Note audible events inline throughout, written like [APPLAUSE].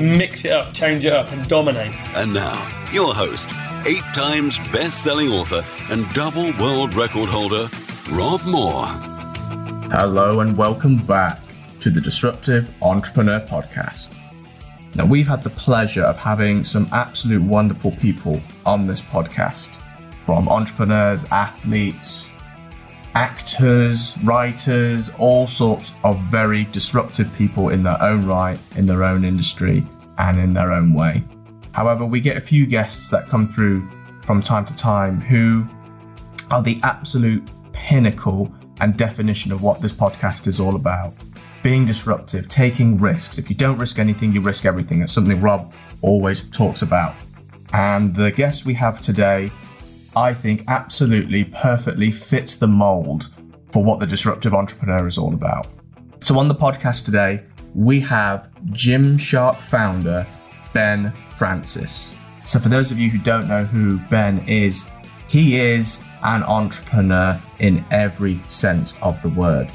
Mix it up, change it up, and dominate. And now, your host, eight times best selling author and double world record holder, Rob Moore. Hello and welcome back to the Disruptive Entrepreneur Podcast. Now, we've had the pleasure of having some absolute wonderful people on this podcast from entrepreneurs, athletes, actors, writers, all sorts of very disruptive people in their own right, in their own industry, and in their own way. However, we get a few guests that come through from time to time who are the absolute pinnacle and definition of what this podcast is all about. Being disruptive, taking risks. If you don't risk anything, you risk everything. That's something Rob always talks about. And the guest we have today, I think, absolutely perfectly fits the mold for what the disruptive entrepreneur is all about. So, on the podcast today, we have Gymshark founder Ben Francis. So, for those of you who don't know who Ben is, he is an entrepreneur in every sense of the word.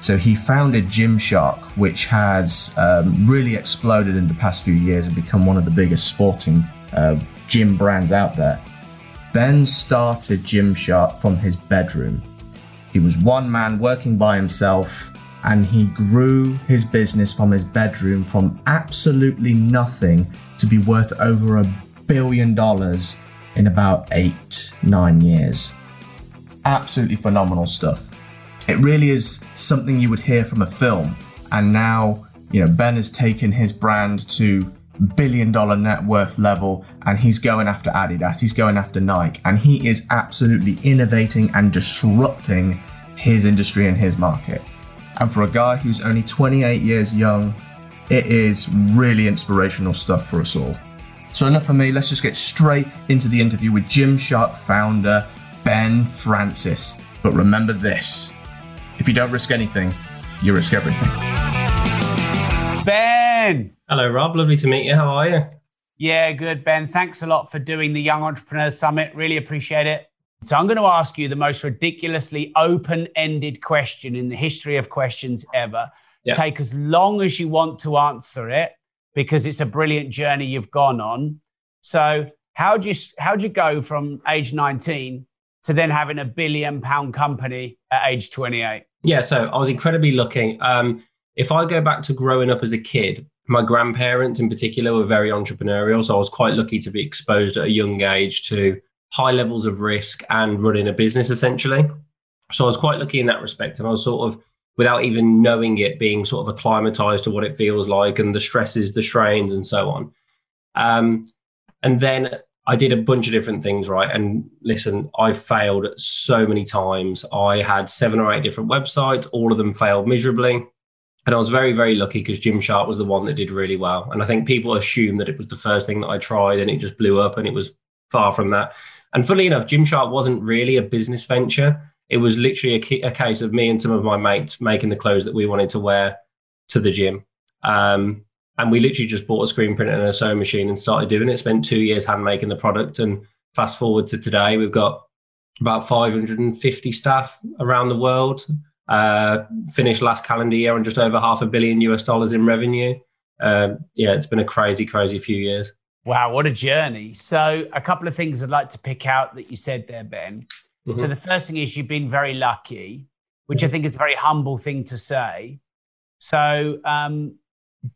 So he founded Gymshark, which has um, really exploded in the past few years and become one of the biggest sporting uh, gym brands out there. Ben started Gymshark from his bedroom. He was one man working by himself, and he grew his business from his bedroom from absolutely nothing to be worth over a billion dollars in about eight, nine years. Absolutely phenomenal stuff. It really is something you would hear from a film. And now, you know, Ben has taken his brand to billion dollar net worth level and he's going after Adidas, he's going after Nike, and he is absolutely innovating and disrupting his industry and his market. And for a guy who's only 28 years young, it is really inspirational stuff for us all. So enough for me, let's just get straight into the interview with Gymshark founder Ben Francis. But remember this if you don't risk anything, you risk everything. Ben! Hello, Rob. Lovely to meet you. How are you? Yeah, good, Ben. Thanks a lot for doing the Young Entrepreneurs Summit. Really appreciate it. So, I'm going to ask you the most ridiculously open ended question in the history of questions ever. Yeah. Take as long as you want to answer it because it's a brilliant journey you've gone on. So, how'd you, how'd you go from age 19 to then having a billion pound company at age 28? Yeah, so I was incredibly lucky. Um, if I go back to growing up as a kid, my grandparents in particular were very entrepreneurial. So I was quite lucky to be exposed at a young age to high levels of risk and running a business essentially. So I was quite lucky in that respect. And I was sort of, without even knowing it, being sort of acclimatized to what it feels like and the stresses, the strains, and so on. Um, and then I did a bunch of different things, right? And listen, I failed so many times. I had seven or eight different websites, all of them failed miserably. And I was very, very lucky because Gymshark was the one that did really well. And I think people assume that it was the first thing that I tried and it just blew up, and it was far from that. And funnily enough, Gymshark wasn't really a business venture. It was literally a, ki- a case of me and some of my mates making the clothes that we wanted to wear to the gym. Um, and we literally just bought a screen printer and a sewing machine and started doing it. Spent two years hand making the product. And fast forward to today, we've got about 550 staff around the world. Uh, finished last calendar year on just over half a billion US dollars in revenue. Um, yeah, it's been a crazy, crazy few years. Wow, what a journey. So, a couple of things I'd like to pick out that you said there, Ben. So, Mhm. the first thing is you've been very lucky, which I think is a very humble thing to say. So, um,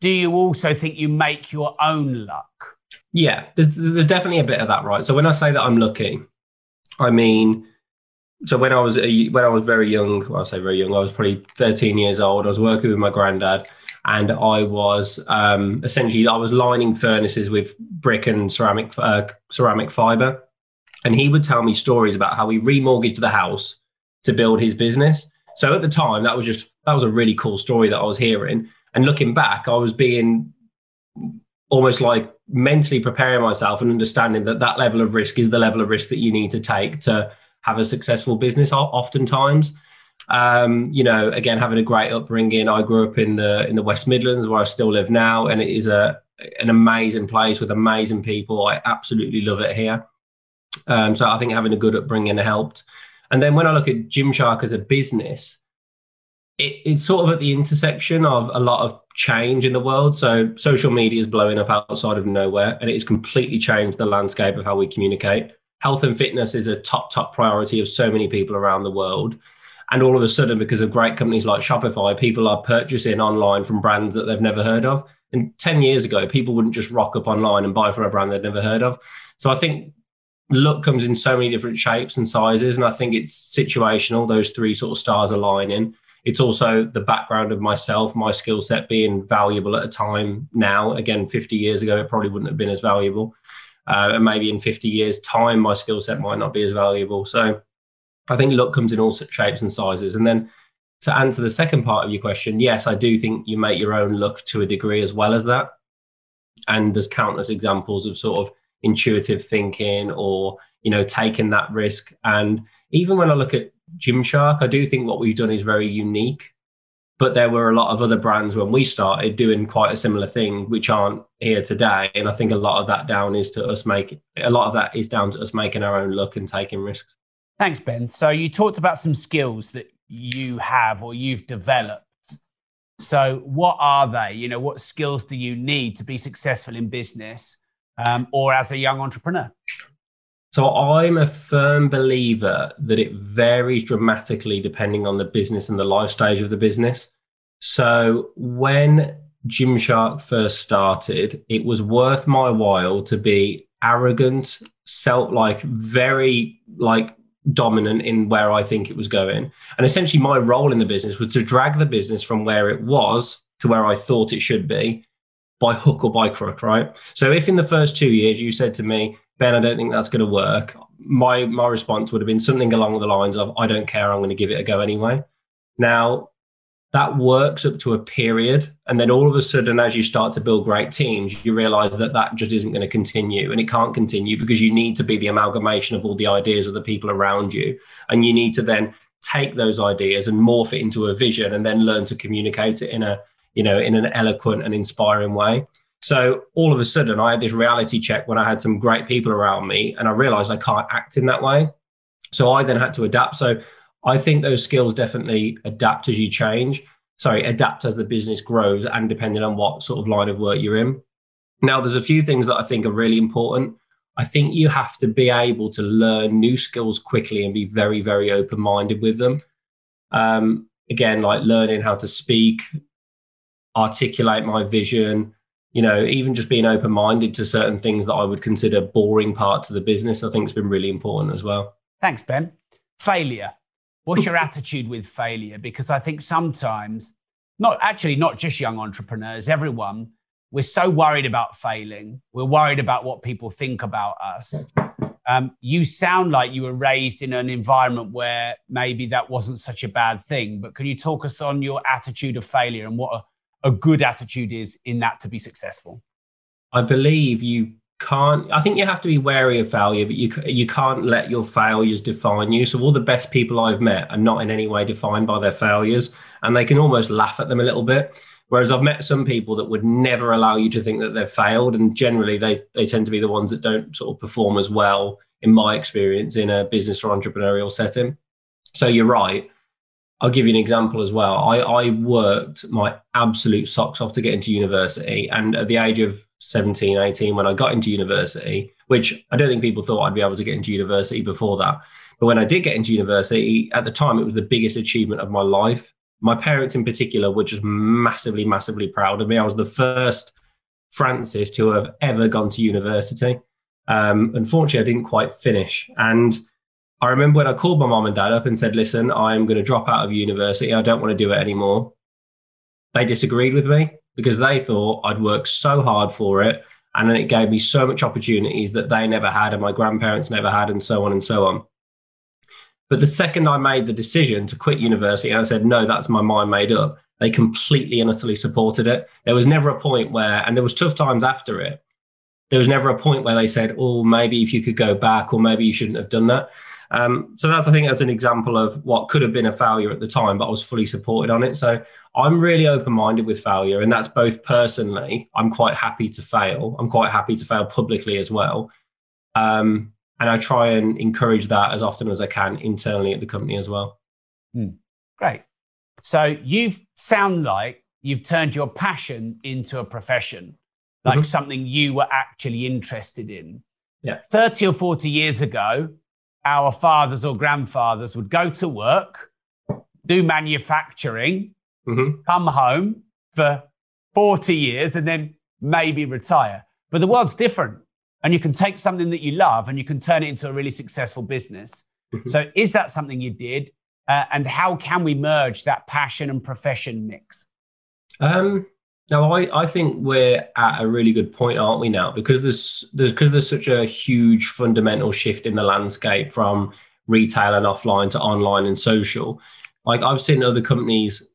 do you also think you make your own luck? Yeah, there's there's definitely a bit of that, right? So when I say that I'm lucky, I mean, so when I was a, when I was very young, well, I say very young, I was probably 13 years old. I was working with my granddad, and I was um, essentially I was lining furnaces with brick and ceramic uh, ceramic fiber, and he would tell me stories about how he remortgaged the house to build his business. So at the time, that was just that was a really cool story that I was hearing. And looking back, I was being almost like mentally preparing myself and understanding that that level of risk is the level of risk that you need to take to have a successful business oftentimes. Um, you know again having a great upbringing. I grew up in the in the west midlands where i still live now and it is a an amazing place with amazing people. I absolutely love it here. Um, so i think having a good upbringing helped. And then when i look at gymshark as a business it, it's sort of at the intersection of a lot of change in the world. So social media is blowing up outside of nowhere, and it has completely changed the landscape of how we communicate. Health and fitness is a top top priority of so many people around the world. And all of a sudden, because of great companies like Shopify, people are purchasing online from brands that they've never heard of. And 10 years ago, people wouldn't just rock up online and buy from a brand they'd never heard of. So I think look comes in so many different shapes and sizes. And I think it's situational, those three sort of stars aligning. It's also the background of myself, my skill set being valuable at a time now. Again, 50 years ago, it probably wouldn't have been as valuable. Uh, and maybe in 50 years' time, my skill set might not be as valuable. So I think luck comes in all shapes and sizes. And then to answer the second part of your question, yes, I do think you make your own luck to a degree as well as that. And there's countless examples of sort of intuitive thinking or, you know, taking that risk. And even when I look at Gymshark. I do think what we've done is very unique, but there were a lot of other brands when we started doing quite a similar thing, which aren't here today. And I think a lot of that down is to us making a lot of that is down to us making our own look and taking risks. Thanks, Ben. So you talked about some skills that you have or you've developed. So what are they? You know, what skills do you need to be successful in business um, or as a young entrepreneur? So I'm a firm believer that it varies dramatically depending on the business and the life stage of the business. So when Gymshark first started, it was worth my while to be arrogant, self like very like dominant in where I think it was going. And essentially my role in the business was to drag the business from where it was to where I thought it should be by hook or by crook, right? So if in the first two years you said to me, Ben, I don't think that's going to work. My my response would have been something along the lines of, I don't care, I'm going to give it a go anyway. Now, that works up to a period. And then all of a sudden, as you start to build great teams, you realize that that just isn't going to continue. And it can't continue because you need to be the amalgamation of all the ideas of the people around you. And you need to then take those ideas and morph it into a vision and then learn to communicate it in a, you know, in an eloquent and inspiring way. So all of a sudden, I had this reality check when I had some great people around me, and I realized I can't act in that way. So I then had to adapt. So I think those skills definitely adapt as you change. Sorry, adapt as the business grows and depending on what sort of line of work you're in. Now, there's a few things that I think are really important. I think you have to be able to learn new skills quickly and be very, very open minded with them. Um, again, like learning how to speak, articulate my vision, you know, even just being open minded to certain things that I would consider boring parts of the business, I think has been really important as well. Thanks, Ben. Failure. What's your [LAUGHS] attitude with failure? Because I think sometimes, not actually, not just young entrepreneurs, everyone, we're so worried about failing. We're worried about what people think about us. Um, you sound like you were raised in an environment where maybe that wasn't such a bad thing. But can you talk us on your attitude of failure and what good attitude is in that to be successful? I believe you can't. I think you have to be wary of failure, but you you can't let your failures define you. So all the best people I've met are not in any way defined by their failures, and they can almost laugh at them a little bit. Whereas I've met some people that would never allow you to think that they've failed, and generally they they tend to be the ones that don't sort of perform as well, in my experience, in a business or entrepreneurial setting. So you're right I'll give you an example as well. I, I worked my absolute socks off to get into university. And at the age of 17, 18, when I got into university, which I don't think people thought I'd be able to get into university before that. But when I did get into university, at the time, it was the biggest achievement of my life. My parents, in particular, were just massively, massively proud of me. I was the first Francis to have ever gone to university. Um, unfortunately, I didn't quite finish. And I remember when I called my mom and dad up and said, listen, I'm going to drop out of university. I don't want to do it anymore. They disagreed with me because they thought I'd worked so hard for it. And then it gave me so much opportunities that they never had and my grandparents never had, and so on and so on. But the second I made the decision to quit university, I said, no, that's my mind made up. they completely and utterly supported it. There was never a point where, and there was tough times after it. There was never a point where they said, "Oh, maybe if you could go back, or maybe you shouldn't have done that." Um, so that's I think as an example of what could have been a failure at the time, but I was fully supported on it. So I'm really open-minded with failure, and that's both personally. I'm quite happy to fail. I'm quite happy to fail publicly as well, um, and I try and encourage that as often as I can internally at the company as well. Hmm. Great. So you sound like you've turned your passion into a profession, like mm-hmm. something you were actually interested in. Yeah. 30 or 40 years ago, our fathers or grandfathers would go to work, do manufacturing, mm-hmm. come home for 40 years, and then maybe retire. But the world's different. And you can take something that you love and you can turn it into a really successful business. Mm-hmm. So, is that something you did? Uh, and how can we merge that passion and profession mix? Um, now, I, I think we're at a really good point, aren't we now? Because there's there's because there's such a huge fundamental shift in the landscape from retail and offline to online and social. Like I've seen other companies,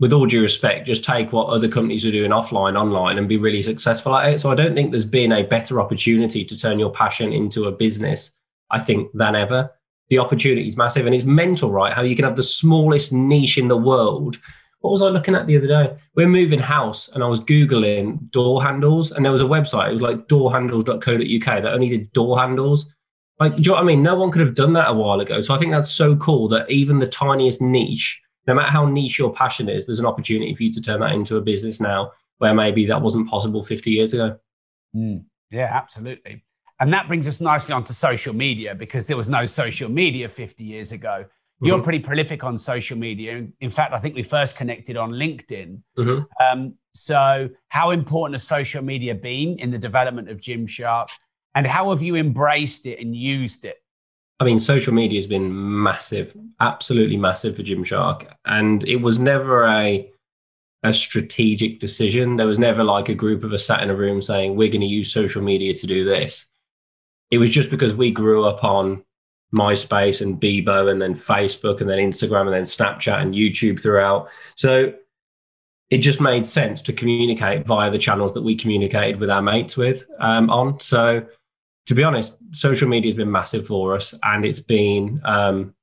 with all due respect, just take what other companies are doing offline, online, and be really successful at it. So I don't think there's been a better opportunity to turn your passion into a business. I think than ever. The opportunity is massive, and it's mental, right? How you can have the smallest niche in the world what was I looking at the other day? We're moving house and I was Googling door handles and there was a website. It was like doorhandles.co.uk that only did door handles. Like, do you know what I mean? No one could have done that a while ago. So I think that's so cool that even the tiniest niche, no matter how niche your passion is, there's an opportunity for you to turn that into a business now where maybe that wasn't possible 50 years ago. Mm. Yeah, absolutely. And that brings us nicely onto social media because there was no social media 50 years ago. You're mm-hmm. pretty prolific on social media. In fact, I think we first connected on LinkedIn. Mm-hmm. Um, so, how important has social media been in the development of Gymshark, and how have you embraced it and used it? I mean, social media has been massive, absolutely massive for Gymshark, and it was never a a strategic decision. There was never like a group of us sat in a room saying we're going to use social media to do this. It was just because we grew up on MySpace and Bebo and then Facebook and then Instagram and then Snapchat and YouTube throughout. So it just made sense to communicate via the channels that we communicated with our mates with um, on. So to be honest, social media has been massive for us and it's been, um,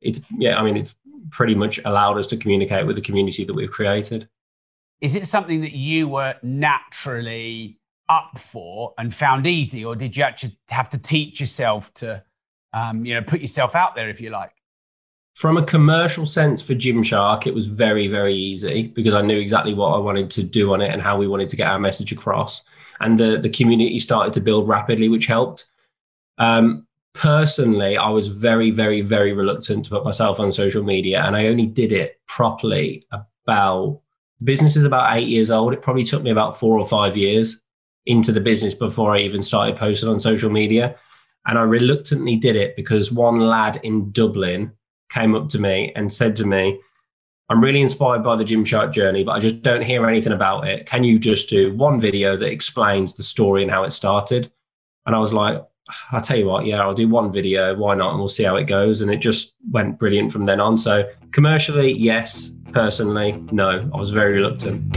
it's, yeah, I mean, it's pretty much allowed us to communicate with the community that we've created. Is it something that you were naturally up for and found easy, or did you actually have to teach yourself to um, you know, put yourself out there if you like. From a commercial sense for Gymshark, it was very, very easy because I knew exactly what I wanted to do on it and how we wanted to get our message across. And the, the community started to build rapidly, which helped. Um, personally, I was very, very, very reluctant to put myself on social media. And I only did it properly about business is about eight years old. It probably took me about four or five years into the business before I even started posting on social media. And I reluctantly did it because one lad in Dublin came up to me and said to me, I'm really inspired by the Gymshark journey, but I just don't hear anything about it. Can you just do one video that explains the story and how it started? And I was like, I'll tell you what, yeah, I'll do one video. Why not? And we'll see how it goes. And it just went brilliant from then on. So commercially, yes. Personally, no. I was very reluctant.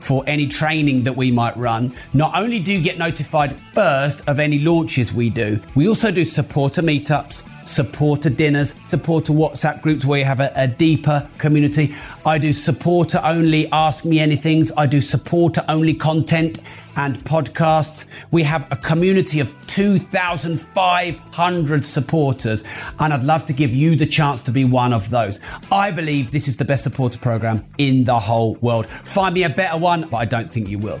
for any training that we might run. Not only do you get notified first of any launches we do, we also do supporter meetups, supporter dinners, supporter WhatsApp groups where you have a, a deeper community. I do supporter only Ask Me Anythings. I do supporter only content and podcasts. We have a community of 2,500 supporters, and I'd love to give you the chance to be one of those. I believe this is the best supporter program in the whole world. Find me a better one, but I don't think you will.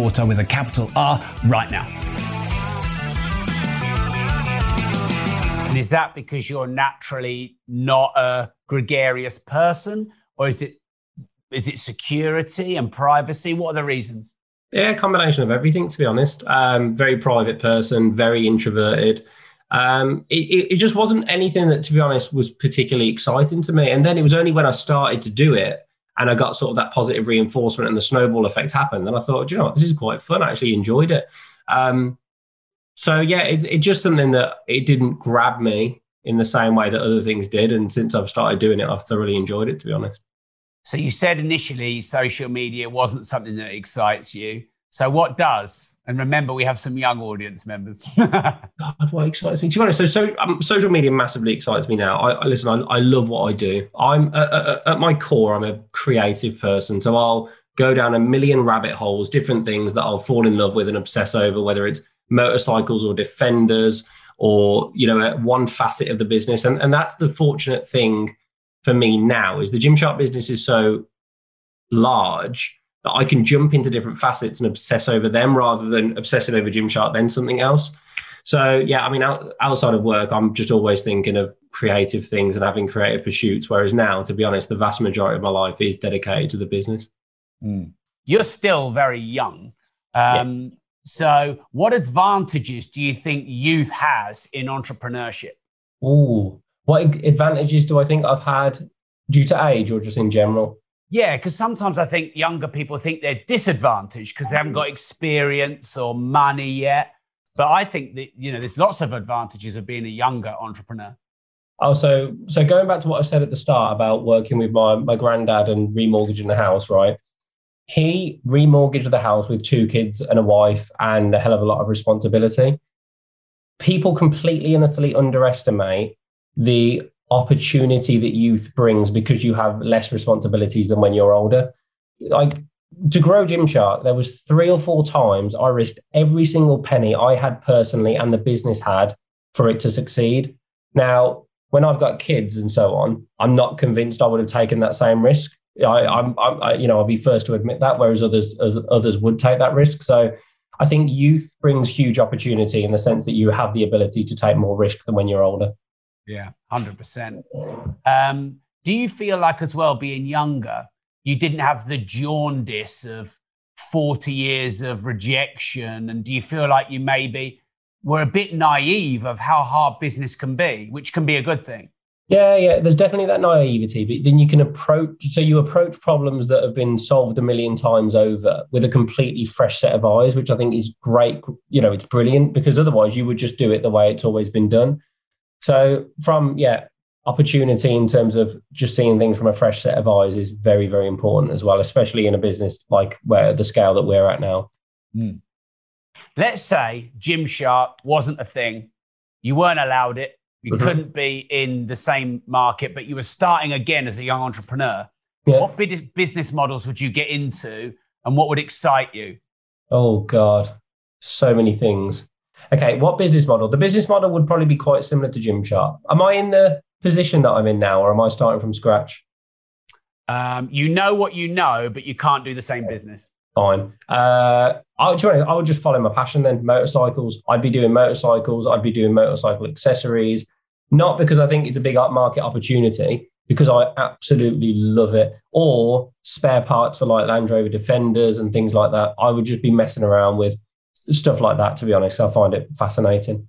with a capital R right now. And is that because you're naturally not a gregarious person, or is it is it security and privacy? What are the reasons? Yeah, combination of everything. To be honest, um, very private person, very introverted. Um, it, it just wasn't anything that, to be honest, was particularly exciting to me. And then it was only when I started to do it and I got sort of that positive reinforcement and the snowball effect happened. And I thought, you know what, this is quite fun. I actually enjoyed it. Um, so yeah, it's, it's just something that it didn't grab me in the same way that other things did. And since I've started doing it, I've thoroughly enjoyed it, to be honest. So you said initially social media wasn't something that excites you. So what does? And remember, we have some young audience members. [LAUGHS] God, what excites me? To be honest, so, so um, social media massively excites me now. I, I listen. I, I, love what I do. I'm uh, uh, at my core. I'm a creative person, so I'll go down a million rabbit holes, different things that I'll fall in love with and obsess over, whether it's motorcycles or defenders or you know one facet of the business. And and that's the fortunate thing for me now is the Gymshark business is so large that I can jump into different facets and obsess over them rather than obsessing over Gymshark then something else. So yeah, I mean, out, outside of work, I'm just always thinking of creative things and having creative pursuits. Whereas now, to be honest, the vast majority of my life is dedicated to the business. Mm. You're still very young. Um, yeah. So, what advantages do you think youth has in entrepreneurship? Oh, what advantages do I think I've had due to age or just in general? Yeah, because sometimes I think younger people think they're disadvantaged because they haven't got mm. experience or money yet. But I think that you know there's lots of advantages of being a younger entrepreneur. Oh, so so going back to what I said at the start about working with my my granddad and remortgaging the house, right? He remortgaged the house with two kids and a wife and a hell of a lot of responsibility. People completely and utterly underestimate the opportunity that youth brings because you have less responsibilities than when you're older. Like to grow Gymshark, there was three or four times I risked every single penny I had personally and the business had for it to succeed. Now, when I've got kids and so on, I'm not convinced I would have taken that same risk. I, I'm, I'm I, you know, I'll be first to admit that, whereas others, as others would take that risk. So, I think youth brings huge opportunity in the sense that you have the ability to take more risk than when you're older. Yeah, 100%. Um, do you feel like, as well, being younger, you didn't have the jaundice of 40 years of rejection? And do you feel like you maybe were a bit naive of how hard business can be, which can be a good thing? Yeah, yeah, there's definitely that naivety, but then you can approach, so you approach problems that have been solved a million times over with a completely fresh set of eyes, which I think is great. You know, it's brilliant because otherwise you would just do it the way it's always been done. So from yeah, opportunity in terms of just seeing things from a fresh set of eyes is very very important as well, especially in a business like where the scale that we're at now. Mm. Let's say Gymshark wasn't a thing, you weren't allowed it, you mm-hmm. couldn't be in the same market, but you were starting again as a young entrepreneur. Yeah. What business models would you get into, and what would excite you? Oh God, so many things. Okay, what business model? The business model would probably be quite similar to Gymshark. Am I in the position that I'm in now, or am I starting from scratch? Um, you know what you know, but you can't do the same business. Fine. Uh, I, I would just follow my passion then. Motorcycles. I'd be doing motorcycles. I'd be doing motorcycle accessories. Not because I think it's a big upmarket opportunity, because I absolutely love it. Or spare parts for like Land Rover Defenders and things like that. I would just be messing around with stuff like that. To be honest, I find it fascinating.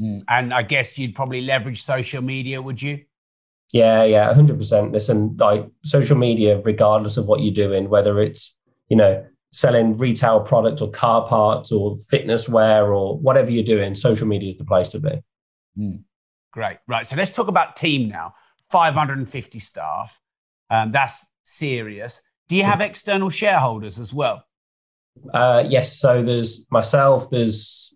Mm. And I guess you'd probably leverage social media, would you? Yeah, yeah, hundred percent. Listen, like social media, regardless of what you're doing, whether it's you know selling retail products or car parts or fitness wear or whatever you're doing, social media is the place to be. Mm. Great. Right. So let's talk about team now. 550 staff. Um, that's serious. Do you have external shareholders as well? Uh, yes. So there's myself. There's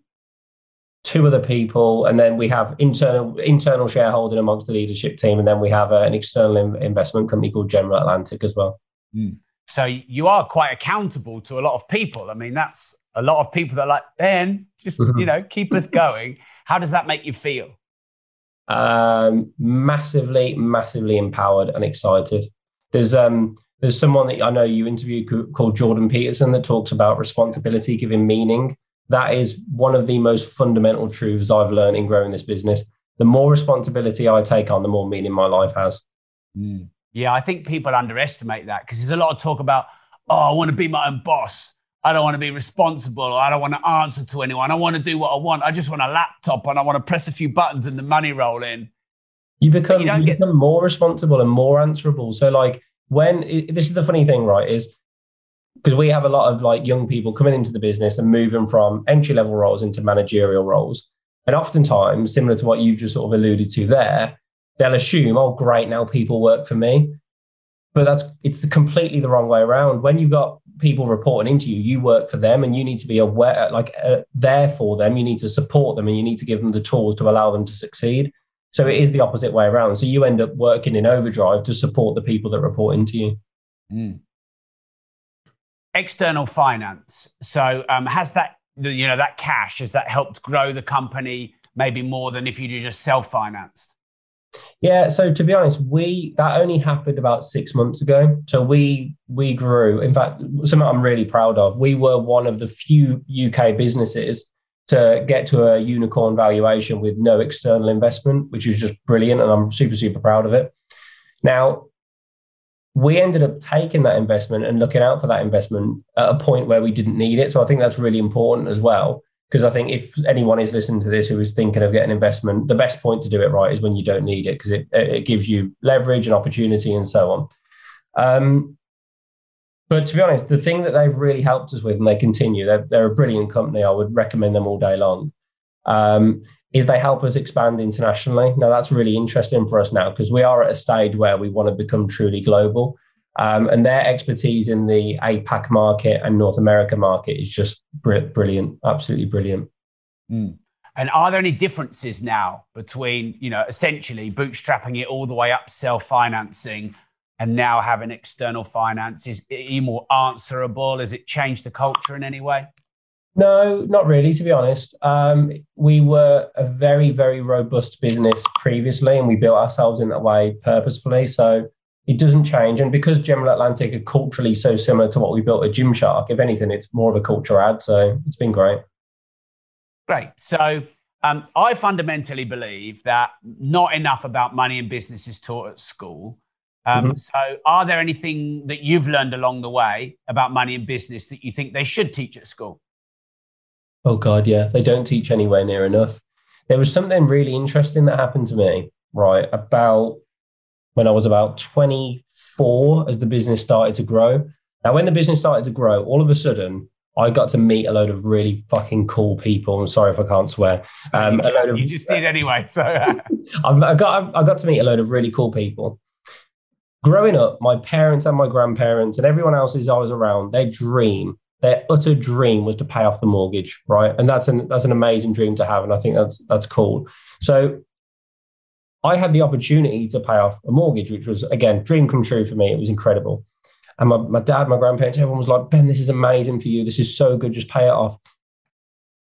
two other people, and then we have internal internal shareholding amongst the leadership team, and then we have uh, an external in- investment company called General Atlantic as well. Mm. So you are quite accountable to a lot of people. I mean, that's a lot of people that are like, Ben, just Mm-hmm. you know, keep us going. How does that make you feel? Um, massively, massively empowered and excited. There's um, there's someone that I know you interviewed called Jordan Peterson that talks about responsibility giving meaning. That is one of the most fundamental truths I've learned in growing this business. The more responsibility I take on, the more meaning my life has. Hmm. Yeah, I think people underestimate that because there's a lot of talk about, oh, I want to be my own boss. I don't want to be responsible. Or I don't want to answer to anyone. I want to do what I want. I just want a laptop and I want to press a few buttons and the money roll in. You become you you, get- become more responsible and more answerable. So like when i this is the funny thing, right? Is because we have a lot of like young people coming into the business and moving from entry level roles into managerial roles. And oftentimes, similar to what you've just sort of alluded to there, they'll assume, oh, great, now people work for me. But that's it's the, completely the wrong way around. When you've got people reporting into you, you work for them, and you need to be aware, like uh, there for them. You need to support them, and you need to give them the tools to allow them to succeed. So it is the opposite way around. So you end up working in overdrive to support the people that report into you. External finance. So um, has that you know that cash has that helped grow the company maybe more than if you just self financed? Yeah, so to be honest, we that only happened about six months ago. So we we grew. In fact, something I'm really proud of. We were one of the few UK businesses to get to a unicorn valuation with no external investment, which is just brilliant, and I'm super super proud of it. Now, we ended up taking that investment and looking out for that investment at a point where we didn't need it. So I think that's really important as well. Because I think if anyone is listening to this who is thinking of getting investment, the best point to do it right is when you don't need it because it, it gives you leverage and opportunity and so on. Um, but to be honest, the thing that they've really helped us with, and they continue, they're, they're a brilliant company. I would recommend them all day long. Um, is they help us expand internationally. Now that's really interesting for us now because we are at a stage where we want to become truly global. Um, and their expertise in the APAC market and North America market is just br- brilliant, absolutely brilliant. And are there any differences now between, you know, essentially bootstrapping it all the way up, self financing, and now having external finance? Is you more answerable? Has it changed the culture in any way? No, not really, to be honest. Um, we were a very, very robust business previously, and we built ourselves in that way purposefully. So it doesn't change. And because General Atlantic are culturally so similar to what we built at Gymshark, if anything, it's more of a culture add So it's been great. Great. So um, I fundamentally believe that not enough about money and business is taught at school. Um, Mhm. So, are there anything that you've learned along the way about money and business that you think they should teach at school? Oh God, yeah. They don't teach anywhere near enough. There was something really interesting that happened to me, right? About when I was about 24 as the business started to grow. Now, when the business started to grow, all of a sudden I got to meet a load of really fucking cool people. I'm sorry if I can't swear. Um, a load of, you just did anyway. So, [LAUGHS] I got I got to meet a load of really cool people. Growing up, my parents and my grandparents and everyone else's I was around, their dream, their utter dream was to pay off the mortgage, right? And that's an that's an amazing dream to have, and I think that's that's cool. So I had the opportunity to pay off a mortgage, which was again dream come true for me. It was incredible. And my, my dad, my grandparents, everyone was like, Ben, this is amazing for you. This is so good. Just pay it off.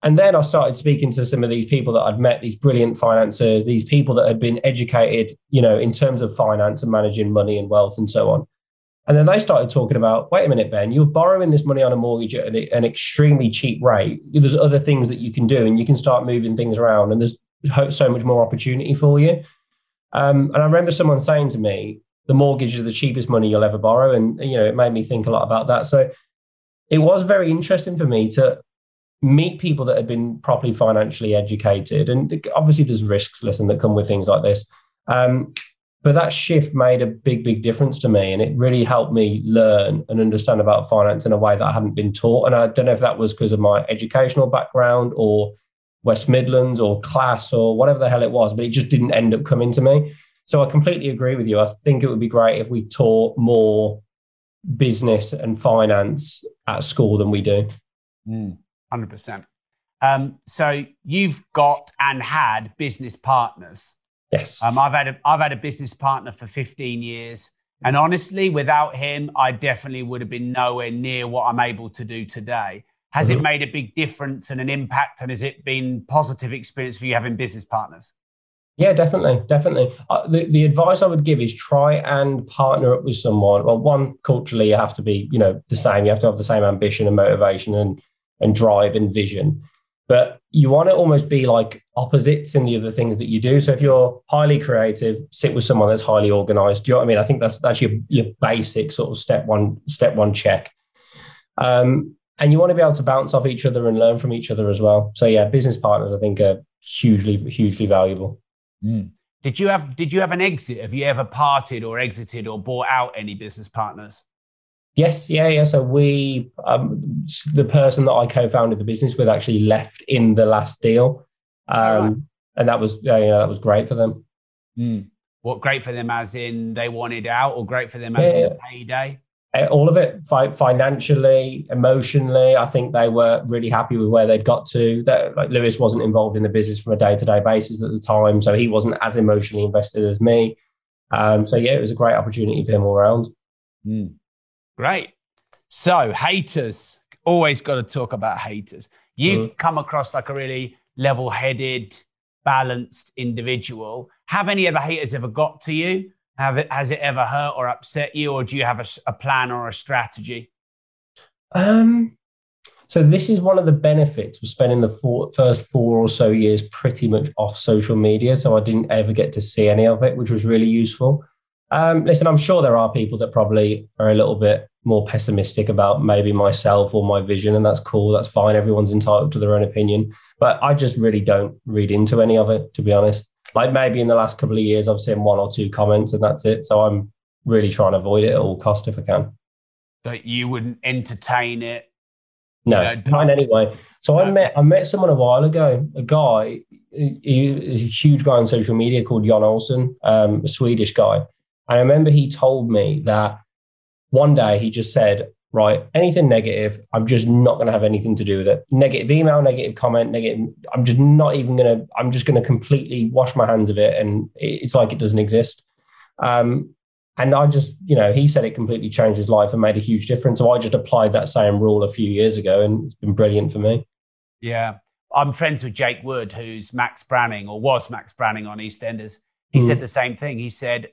And then I started speaking to some of these people that I'd met, these brilliant financiers, these people that had been educated, you know, in terms of finance and managing money and wealth and so on. And then they started talking about, wait a minute, Ben, you're borrowing this money on a mortgage at an, extremely cheap rate. There's other things that you can do and you can start moving things around and there's so much more opportunity for you. Um, and I remember someone saying to me, the mortgage is the cheapest money you'll ever borrow. And, you know, it made me think a lot about that. So it was very interesting for me to meet people that had been properly financially educated. And obviously, there's risks, listen, that come with things like this. Um, but that shift made a big, big difference to me. And it really helped me learn and understand about finance in a way that I hadn't been taught. And I don't know if that was because of my educational background or West Midlands or class or whatever the hell it was, but it just didn't end up coming to me. So I completely agree with you. I think it would be great if we taught more business and finance at school than we do. Mm, 100%. Um, so you've got and had business partners. Yes. Um, I've had a, I've had a business partner for 15 years. And honestly, without him, I definitely would have been nowhere near what I'm able to do today. Has mm-hmm. it made a big difference and an impact? And has it been positive experience for you having business partners? Yeah, definitely, definitely. Uh, the the advice I would give is try and partner up with someone. Well, one culturally, you have to be, you know, the same. You have to have the same ambition and motivation and and drive and vision. But you want to almost be like opposites in the other things that you do. So if you're highly creative, sit with someone that's highly organized. Do you know what I mean? I think that's that's your your basic sort of step one step one check. Um, and you want to be able to bounce off each other and learn from each other as well. So yeah, business partners I think are hugely hugely valuable. Mm. Did you have Did you have an exit? Have you ever parted or exited or bought out any business partners? Yes, yeah, yeah. So we, um, the person that I co-founded the business with, actually left in the last deal, um, right. and that was, yeah, yeah, that was great for them. Mm. What great for them, as in they wanted out, or great for them as yeah, in the payday? Uh, all of it fi- financially emotionally i think they were really happy with where they'd got to that like lewis wasn't involved in the business from a day-to-day basis at the time so he wasn't as emotionally invested as me um, so yeah it was a great opportunity for him all around mm. Great so haters always got to talk about haters you mm. come across like a really level-headed balanced individual have any of the haters ever got to you have it, has it ever hurt or upset you, or do you have a, a plan or a strategy? Um, so this is one of the benefits of spending the four, first four or so years pretty much off social media. So I didn't ever get to see any of it, which was really useful. Um, listen, I'm sure there are people that probably are a little bit more pessimistic about maybe myself or my vision, and that's cool. That's fine. Everyone's entitled to their own opinion, but I just really don't read into any of it, to be honest like maybe in the last couple of years I've seen one or two comments and that's it. So I'm really trying to avoid it at all cost if I can. That you wouldn't entertain it. No, you know, mine anyway. So no. I met I met someone a while ago, a guy, he's a huge guy on social media called Jon Olsson, um, a Swedish guy. And I remember he told me that one day he just said, right? Anything negative, I'm just not going to have anything to do with it. Negative email, negative comment, negative. I'm just not even going to. I'm just going to completely wash my hands of it, and it's like it doesn't exist. Um, and I just, you know, he said it completely changed his life and made a huge difference. So I just applied that same rule a few years ago, and it's been brilliant for me. Yeah, I'm friends with Jake Wood, who's Max Branning or was Max Branning on EastEnders. He mm. said the same thing. He said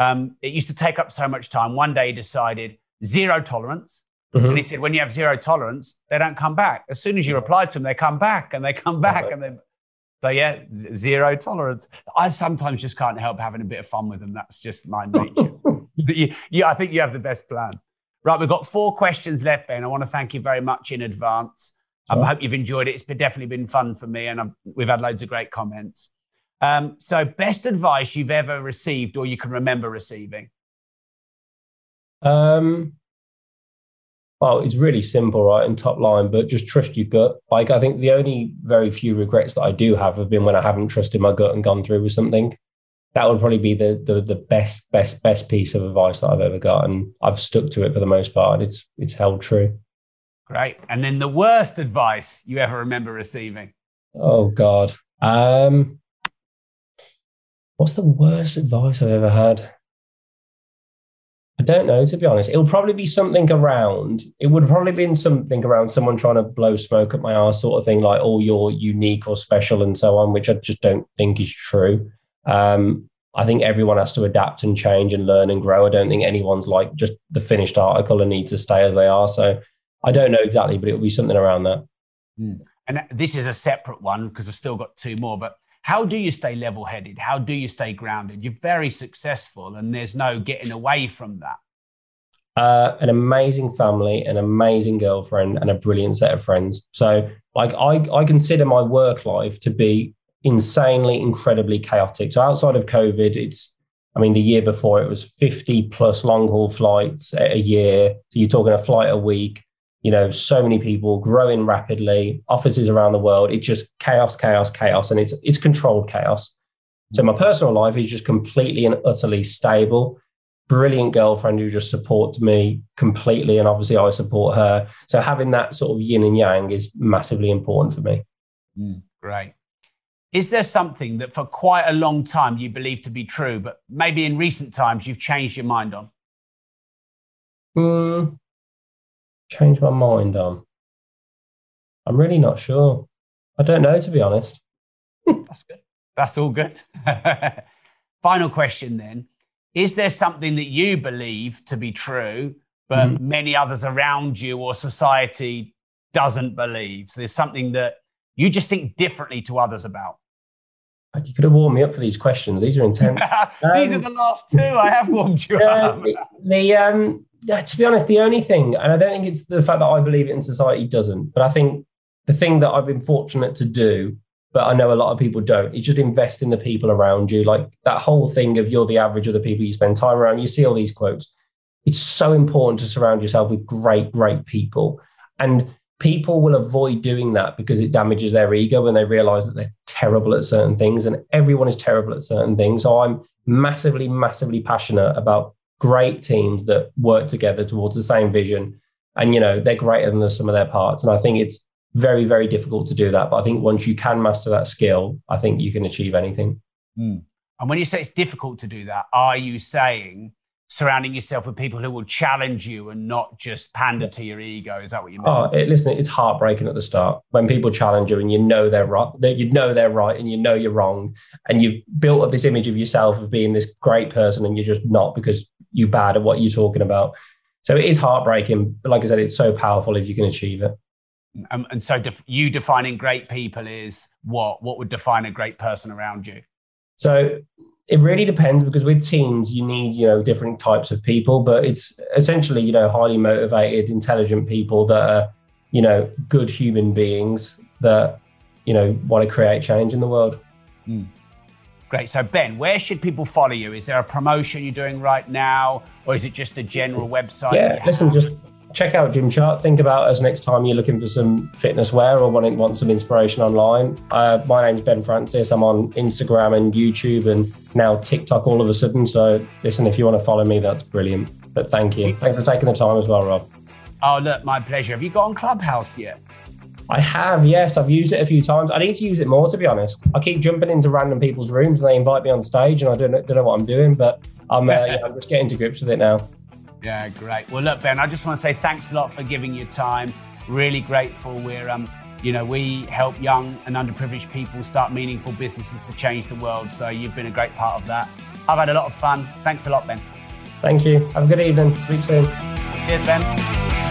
um, it used to take up so much time. One day he decided zero tolerance. Mm-hmm. And he said, when you have zero tolerance, they don't come back. As soon as you reply to them, they come back and they come back and they. So yeah, zero tolerance. I sometimes just can't help having a bit of fun with them. That's just my [LAUGHS] nature. yeah, I think you have the best plan. Right, we've got four questions left, Ben. I want to thank you very much in advance. Um, I hope you've enjoyed it. It's been, definitely been fun for me, and I've, we've had loads of great comments. Um, so, best advice you've ever received or you can remember receiving? Um, well, it's really simple, right? And top line, but just trust your gut. Like, I think the only very few regrets that I do have have been when I haven't trusted my gut and gone through with something. That would probably be the the, the best, best, best piece of advice that I've ever got, and I've stuck to it for the most part. It's it's held true. Great. And then the worst advice you ever remember receiving? Oh God. Um, what's the worst advice I've ever had? I don't know, to be honest. It'll probably be something around, it would probably been something around someone trying to blow smoke at my ass, sort of thing, like, oh, you're unique or special and so on, which I just don't think is true. Um, I think everyone has to adapt and change and learn and grow. I don't think anyone's like just the finished article and need to stay as they are. So I don't know exactly, but it'll be something around that. Mm. And this is a separate one because I've still got two more. But how do you stay level headed? How do you stay grounded? You're very successful and there's no getting away from that. Uh, an amazing family, an amazing girlfriend, and a brilliant set of friends. So, like, I, I consider my work life to be insanely, incredibly chaotic. So, outside of COVID, it's, I mean, the year before it was 50 plus long haul flights a year. So, you're talking a flight a week, you know, so many people growing rapidly, offices around the world. It's just chaos, chaos, chaos, and it's it's controlled chaos. So my personal life is just completely and utterly stable. brilliant girlfriend who just supports me completely, and obviously I support her. So having that sort of yin and yang is massively important for me. Mm, great. Is there something that for quite a long time you believed to be true, but maybe in recent times you've changed your mind on? Mm, change my mind on. I'm really not sure. I don't know, to be honest. That's good. That's all good. [LAUGHS] Final question then. Is there something that you believe to be true, but mm-hmm. many others around you or society doesn't believe? So there's something that you just think differently to others about. You could have warmed me up for these questions. These are [LAUGHS] intense. these um, are the last two. I have warmed you [LAUGHS] up. The, the um, to be honest, the only thing, and I don't think it's the fact that I believe it in society doesn't, but I think the thing that I've been fortunate to do, but I know a lot of people don't, is just invest in the people around you. Like that whole thing of you're the average of the people you spend time around. You see all these quotes. It's so important to surround yourself with great, great people. And people will avoid doing that because it damages their ego when they realize that they're terrible at certain things and everyone is terrible at certain things. So I'm massively, massively passionate about great teams that work together towards the same vision. And, you know, they're greater than the sum of their parts. And I think it's very, very difficult to do that. But I think once you can master that skill, I think you can achieve anything. Mm. And when you say it's difficult to do that, are you saying surrounding yourself with people who will challenge you and not just pander to your ego. Is that what you mean? Oh, it, listen, it's heartbreaking at the start when people challenge you and you know they're right, that you know they're right and you know you're wrong, and you've built up this image of yourself of being this great person and you're just not because you're bad at what you're talking about. So it is heartbreaking, but like I said, it's so powerful if you can achieve it. Um, and so, def- you defining great people is what? What would define a great person around you? So it really depends because with teams you need you know different types of people but it's essentially you know highly motivated intelligent people that are you know good human beings that you know want to create change in the world mm. Great so ben where should people follow you is there a promotion you're doing right now or is it just a general website yeah listen just check out Gymshark. Think about us next time you're looking for some fitness wear or want, want some inspiration online. Uh, my name's Ben Francis. I'm on Instagram and YouTube and now TikTok all of a sudden. So listen, if you want to follow me, that's brilliant. But thank you. Thanks for taking the time as well, Rob. Oh, look, my pleasure. Have you got on Clubhouse yet? I have, yes. I've used it a few times. I need to use it more, to be honest. I keep jumping into random people's rooms and they invite me on stage, and I don't, don't know what I'm doing, but I'm, uh, yeah, I'm just getting to grips with it now. Yeah, great. Well, look, Ben, I just want to say thanks a lot for giving your time. Really grateful. We're, um, you know, we help young and underprivileged people start meaningful businesses to change the world. So you've been a great part of that. I've had a lot of fun. Thanks a lot, Ben. Thank you. Have a good evening. Speak soon. Cheers, Ben.